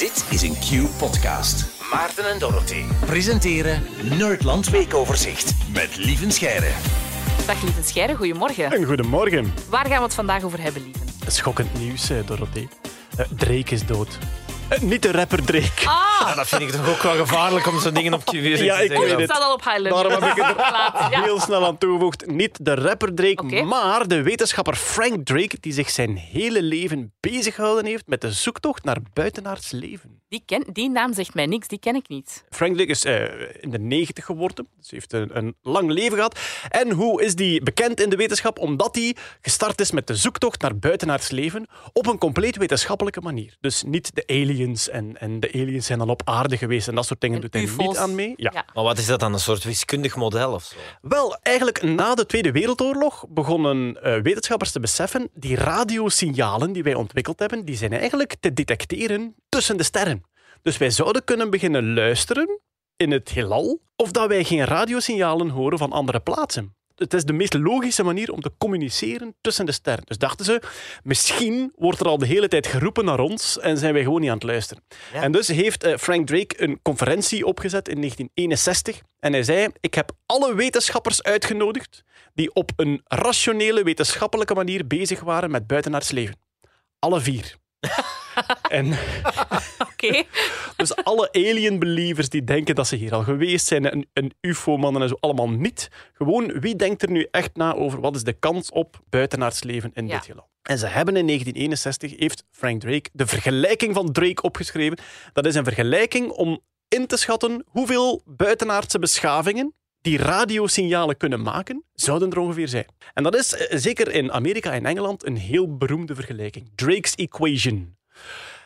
Dit is een Q-podcast. Maarten en Dorothy presenteren Nerdland Weekoverzicht met Lieven Scheire. Dag Lieven Scheire, goedemorgen. Een goedemorgen. Waar gaan we het vandaag over hebben, Lieven? Schokkend nieuws, eh, Dorothee. Eh, Drake is dood. Niet de rapper Drake. Ah, Dat vind ik toch ook wel gevaarlijk om zo'n dingen op je weer Ja, te ik zeggen. weet dat het. staat al op Highland. Daarom heb ik het er Plaats, ja. heel snel aan toegevoegd. Niet de rapper Drake, maar de wetenschapper Frank Drake, die zich zijn hele leven bezig gehouden heeft met de zoektocht naar buitenaards leven. Die, ken, die naam zegt mij niks, die ken ik niet. Frank Drake is eh, in de 90 geworden, dus heeft een, een lang leven gehad. En hoe is die bekend in de wetenschap? Omdat hij gestart is met de zoektocht naar buitenaards leven op een compleet wetenschappelijke manier. Dus niet de aliens en, en de aliens zijn dan op aarde geweest en dat soort dingen En doet hij UFO's. niet aan mee. Ja. Ja. Maar wat is dat dan? Een soort wiskundig model of zo? Wel, eigenlijk na de Tweede Wereldoorlog begonnen eh, wetenschappers te beseffen die radiosignalen die wij ontwikkeld hebben, die zijn eigenlijk te detecteren tussen de sterren. Dus wij zouden kunnen beginnen luisteren in het heelal of dat wij geen radiosignalen horen van andere plaatsen. Het is de meest logische manier om te communiceren tussen de sterren. Dus dachten ze, misschien wordt er al de hele tijd geroepen naar ons en zijn wij gewoon niet aan het luisteren. Ja. En dus heeft eh, Frank Drake een conferentie opgezet in 1961 en hij zei, ik heb alle wetenschappers uitgenodigd die op een rationele wetenschappelijke manier bezig waren met buitenaards leven. Alle vier. en Oké. dus alle alien believers die denken dat ze hier al geweest zijn, een, een ufo-mannen en zo, allemaal niet. Gewoon, wie denkt er nu echt na over wat is de kans op buitenaards leven in Ja. dit heelal? En ze hebben in 1961, heeft Frank Drake de vergelijking van Drake opgeschreven. Dat is een vergelijking om in te schatten hoeveel buitenaardse beschavingen die radiosignalen kunnen maken, zouden er ongeveer zijn. En dat is eh, zeker in Amerika en Engeland een heel beroemde vergelijking. Drake's Equation.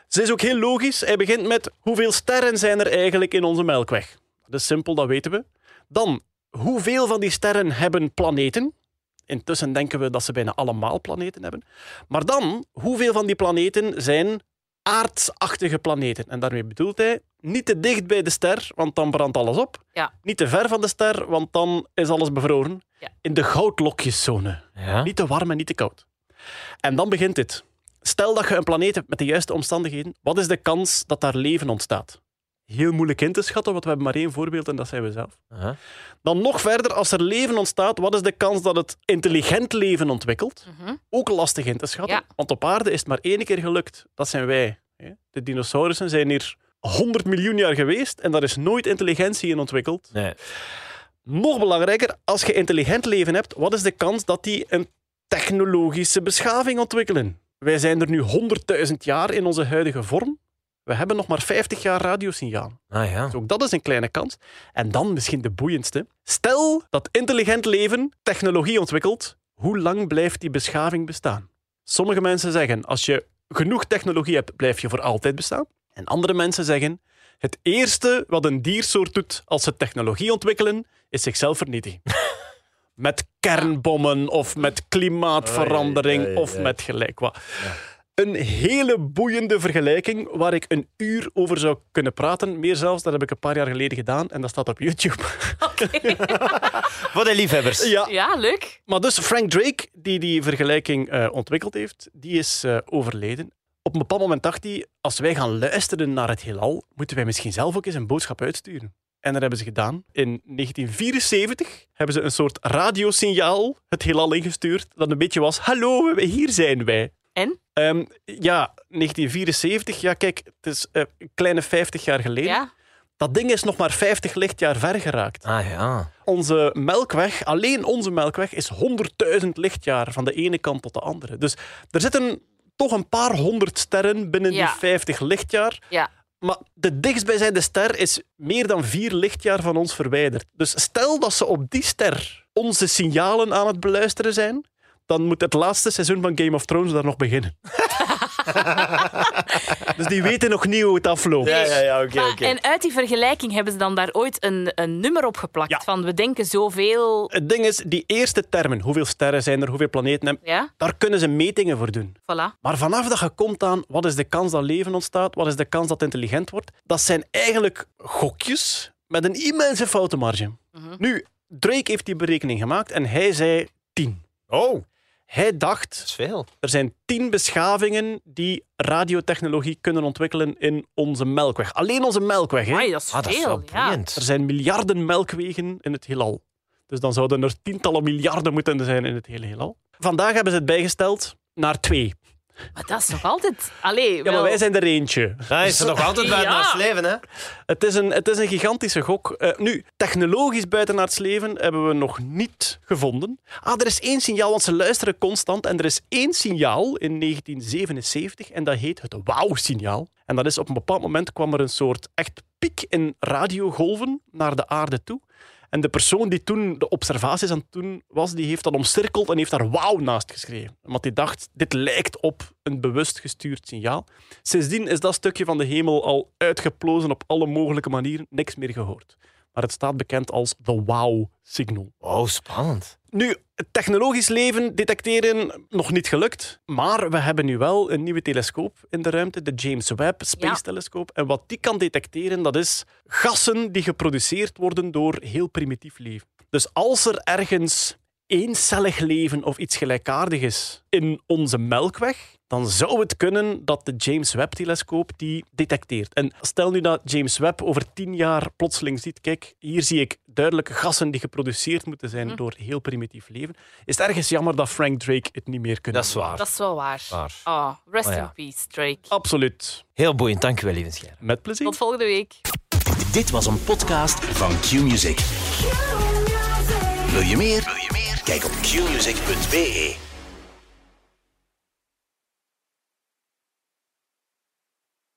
Ze is ook heel logisch. Hij begint met hoeveel sterren zijn er eigenlijk in onze Melkweg? Dat is simpel, dat weten we. Dan, hoeveel van die sterren hebben planeten? Intussen denken we dat ze bijna allemaal planeten hebben. Maar dan, hoeveel van die planeten zijn aardsachtige planeten? En daarmee bedoelt hij niet te dicht bij de ster, want dan brandt alles op. Ja. Niet te ver van de ster, want dan is alles bevroren. Ja. In de goudlokjeszone. Ja? Niet te warm en niet te koud. En dan begint dit. Stel dat je een planeet hebt met de juiste omstandigheden, wat is de kans dat daar leven ontstaat? Heel moeilijk in te schatten, want we hebben maar één voorbeeld en dat zijn we zelf. Huh? Dan nog verder, als er leven ontstaat, wat is de kans dat het intelligent leven ontwikkelt? Mhm. Ook lastig in te schatten, Ja. want op aarde is het maar één keer gelukt. Dat zijn wij. hè. De dinosaurussen zijn hier 100 miljoen jaar geweest en daar is nooit intelligentie in ontwikkeld. Nee. Nog belangrijker, als je intelligent leven hebt, wat is de kans dat die een technologische beschaving ontwikkelen? Wij zijn er nu 100.000 jaar in onze huidige vorm. We hebben nog maar 50 jaar radiosignaal. Ah ja. Dus ook dat is een kleine kans. En dan misschien de boeiendste. Stel dat intelligent leven technologie ontwikkelt, hoe lang blijft die beschaving bestaan? Sommige mensen zeggen, als je genoeg technologie hebt, blijf je voor altijd bestaan. En andere mensen zeggen, het eerste wat een diersoort doet als ze technologie ontwikkelen, is zichzelf vernietigen. met kernbommen of met klimaatverandering of met gelijk wat. Een hele boeiende vergelijking waar ik een uur over zou kunnen praten. Meer zelfs, dat heb ik een paar jaar geleden gedaan en dat staat op YouTube. Voor de liefhebbers. ja. Ja, leuk. Maar dus Frank Drake, die die vergelijking eh, ontwikkeld heeft, die is eh, overleden. Op een bepaald moment dacht hij, als wij gaan luisteren naar het heelal, moeten wij misschien zelf ook eens een boodschap uitsturen. En dat hebben ze gedaan. In 1974 hebben ze een soort radiosignaal het heelal ingestuurd, dat een beetje was, hallo, hier zijn wij. En? Ehm, ja, 1974, ja kijk, het is eh, een kleine 50 jaar geleden. Ja. Dat ding is nog maar 50 lichtjaar ver geraakt. Ah ja. Onze melkweg, alleen onze melkweg, is 100.000 lichtjaar van de ene kant tot de andere. Dus er zitten toch een paar honderd sterren binnen Ja. die 50 lichtjaar. Ja. Maar de dichtstbijzijnde ster is meer dan vier lichtjaar van ons verwijderd. Dus stel dat ze op die ster onze signalen aan het beluisteren zijn, dan moet het laatste seizoen van Game of Thrones daar nog beginnen. dus die weten nog niet hoe het afloopt. Ja, ja, ja, oké. En uit die vergelijking hebben ze dan daar ooit een, een nummer op geplakt Ja. van we denken zoveel... Het ding is, die eerste termen, hoeveel sterren zijn er, hoeveel planeten, en Ja, daar kunnen ze metingen voor doen. voilà. Maar vanaf dat je komt aan wat is de kans dat leven ontstaat, wat is de kans dat het intelligent wordt, dat zijn eigenlijk gokjes met een immense foutenmarge. Nu, Drake heeft die berekening gemaakt en hij zei 10. Oh. Hij dacht, Dat is veel. er zijn tien beschavingen die radiotechnologie kunnen ontwikkelen in onze melkweg. Alleen onze melkweg. Hè? Amai, dat is Ah, dat is veel. ja. Er zijn miljarden melkwegen in het heelal. Dus dan zouden er tientallen miljarden moeten zijn in het hele heelal. Vandaag hebben ze het bijgesteld naar twee. Maar dat is nog altijd... Allee, Ja, maar wij zijn er eentje. Hij is er nog altijd buiten Ja. naar het leven, hè? Het is een, het is een gigantische gok. Eh, nu, technologisch buitenaards leven hebben we nog niet gevonden. Ah, er is één signaal, want ze luisteren constant. En er is één signaal in 1977 en dat heet het wauw-signaal. En dat is op een bepaald moment kwam er een soort echt piek in radiogolven naar de aarde toe. En de persoon die toen de observaties aan het doen was, die heeft dat omcirkeld en heeft daar wauw naast geschreven. Want die dacht, dit lijkt op een bewust gestuurd signaal. Sindsdien is dat stukje van de hemel al uitgeplozen op alle mogelijke manieren, niks meer gehoord. Maar het staat bekend als de wow-signal. Oh, spannend. Nu, het technologisch leven detecteren nog niet gelukt. Maar we hebben nu wel een nieuwe telescoop in de ruimte, de James Webb Space Ja. Telescope. En wat die kan detecteren, dat is gassen die geproduceerd worden door heel primitief leven. Dus als er ergens eencellig leven of iets gelijkaardigs is in onze melkweg, dan zou het kunnen dat de James Webb-telescoop die detecteert. En stel nu dat James Webb over tien jaar plotseling ziet, kijk, hier zie ik duidelijke gassen die geproduceerd moeten zijn door heel primitief leven. Is het ergens jammer dat Frank Drake het niet meer kunnen Dat is doen? waar. Dat is wel waar. Waar. Oh, rest Oh ja. in peace, Drake. Absoluut. Heel boeiend, dank u wel, lieve Scherm. Met plezier. Tot volgende week. Dit was een podcast van Q-Music. Wil je meer? Wil je meer? Kijk op qmusic.be.